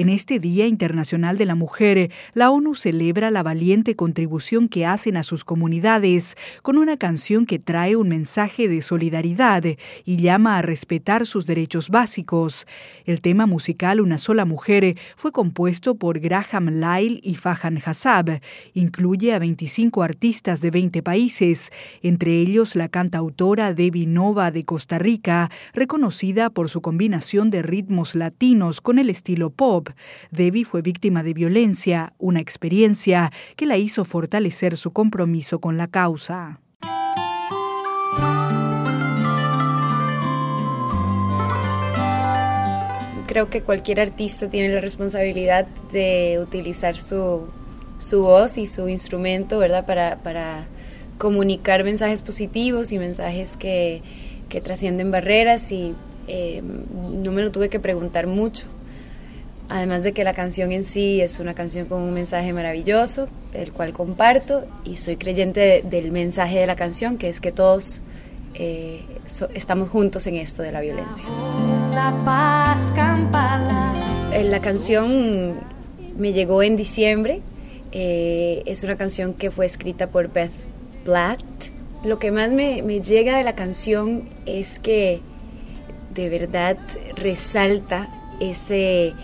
En este Día Internacional de la Mujer, la ONU celebra la valiente contribución que hacen a sus comunidades con una canción que trae un mensaje de solidaridad y llama a respetar sus derechos básicos. El tema musical Una sola mujer fue compuesto por Graham Lyle y Fahan Hassab. Incluye a 25 artistas de 20 países, entre ellos la cantautora Debbie Nova de Costa Rica, reconocida por su combinación de ritmos latinos con el estilo pop Debbie fue víctima de violencia, una experiencia que la hizo fortalecer su compromiso con la causa. Creo que cualquier artista tiene la responsabilidad de utilizar su, voz y su instrumento, ¿verdad? Para, para comunicar mensajes positivos y mensajes que, trascienden barreras y eh, no me lo tuve que preguntar mucho. Además de que la canción en sí es una canción con un mensaje maravilloso, el cual comparto y soy creyente del mensaje de la canción, que es que todos eh, estamos juntos en esto de la violencia. La paz eh, La canción me llegó en diciembre, eh, es una canción que fue escrita por Beth Blatt. Lo que más me, me llega de la canción es que de verdad resalta ese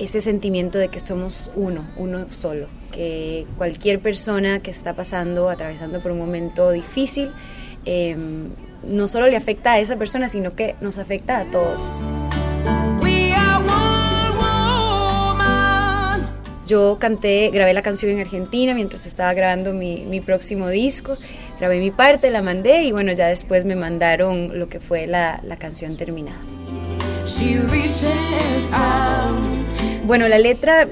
ese sentimiento de que somos uno, uno solo, que cualquier persona que está pasando, atravesando por un momento difícil, em, no solo le afecta a esa persona, sino que nos afecta a todos. Yo canté, grabé la canción en Argentina mientras estaba grabando mi, mi, próximo disco, grabé mi parte, la mandé y bueno, ya después me mandaron lo que fue la, la canción terminada. Bueno, la letra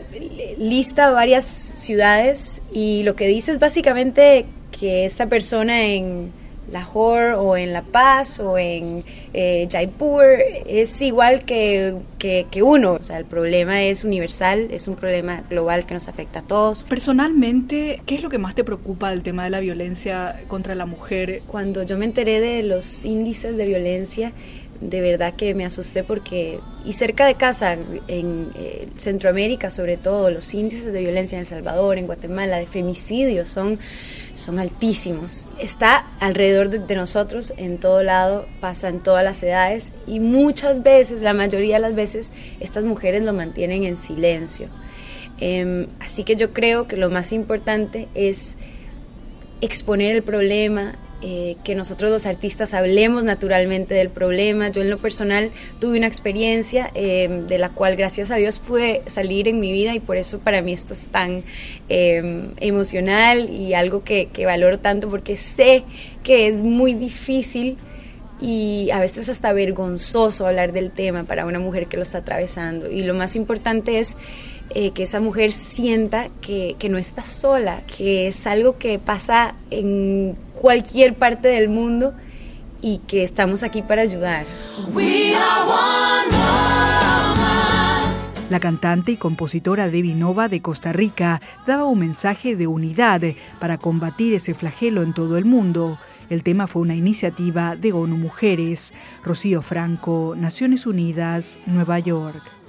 lista varias ciudades y lo que dice es básicamente que esta persona en Lahore o en La Paz o en eh, Jaipur es igual que, que, uno. O sea, el problema es universal, es un problema global que nos afecta a todos. Personalmente, ¿qué es lo que más te preocupa del tema de la violencia contra la mujer? Cuando yo me enteré de los índices de violencia, de verdad que me asusté porque, y cerca de casa, en eh, Centroamérica sobre todo, los índices de violencia en El Salvador, en Guatemala, de femicidios son, son altísimos. Está alrededor de, nosotros, en todo lado, pasa en todas las edades y muchas veces, la mayoría de las veces, estas mujeres lo mantienen en silencio. Em, así que yo creo que lo más importante es exponer el problema, eh, que nosotros los artistas hablemos naturalmente del problema. Yo en lo personal tuve una experiencia eh, de la cual gracias a Dios pude salir en mi vida y por eso para mí esto es tan eh, emocional y algo que, que valoro tanto porque sé que es muy difícil y a veces hasta vergonzoso hablar del tema para una mujer que lo está atravesando. Y lo más importante es eh, que esa mujer sienta que, no está sola, que es algo que pasa en cualquier parte del mundo y que estamos aquí para ayudar. La cantante y compositora Debbie Nova de Costa Rica daba un mensaje de unidad para combatir ese flagelo en todo el mundo. El tema fue una iniciativa de ONU Mujeres. Rocío Franco, Naciones Unidas, Nueva York.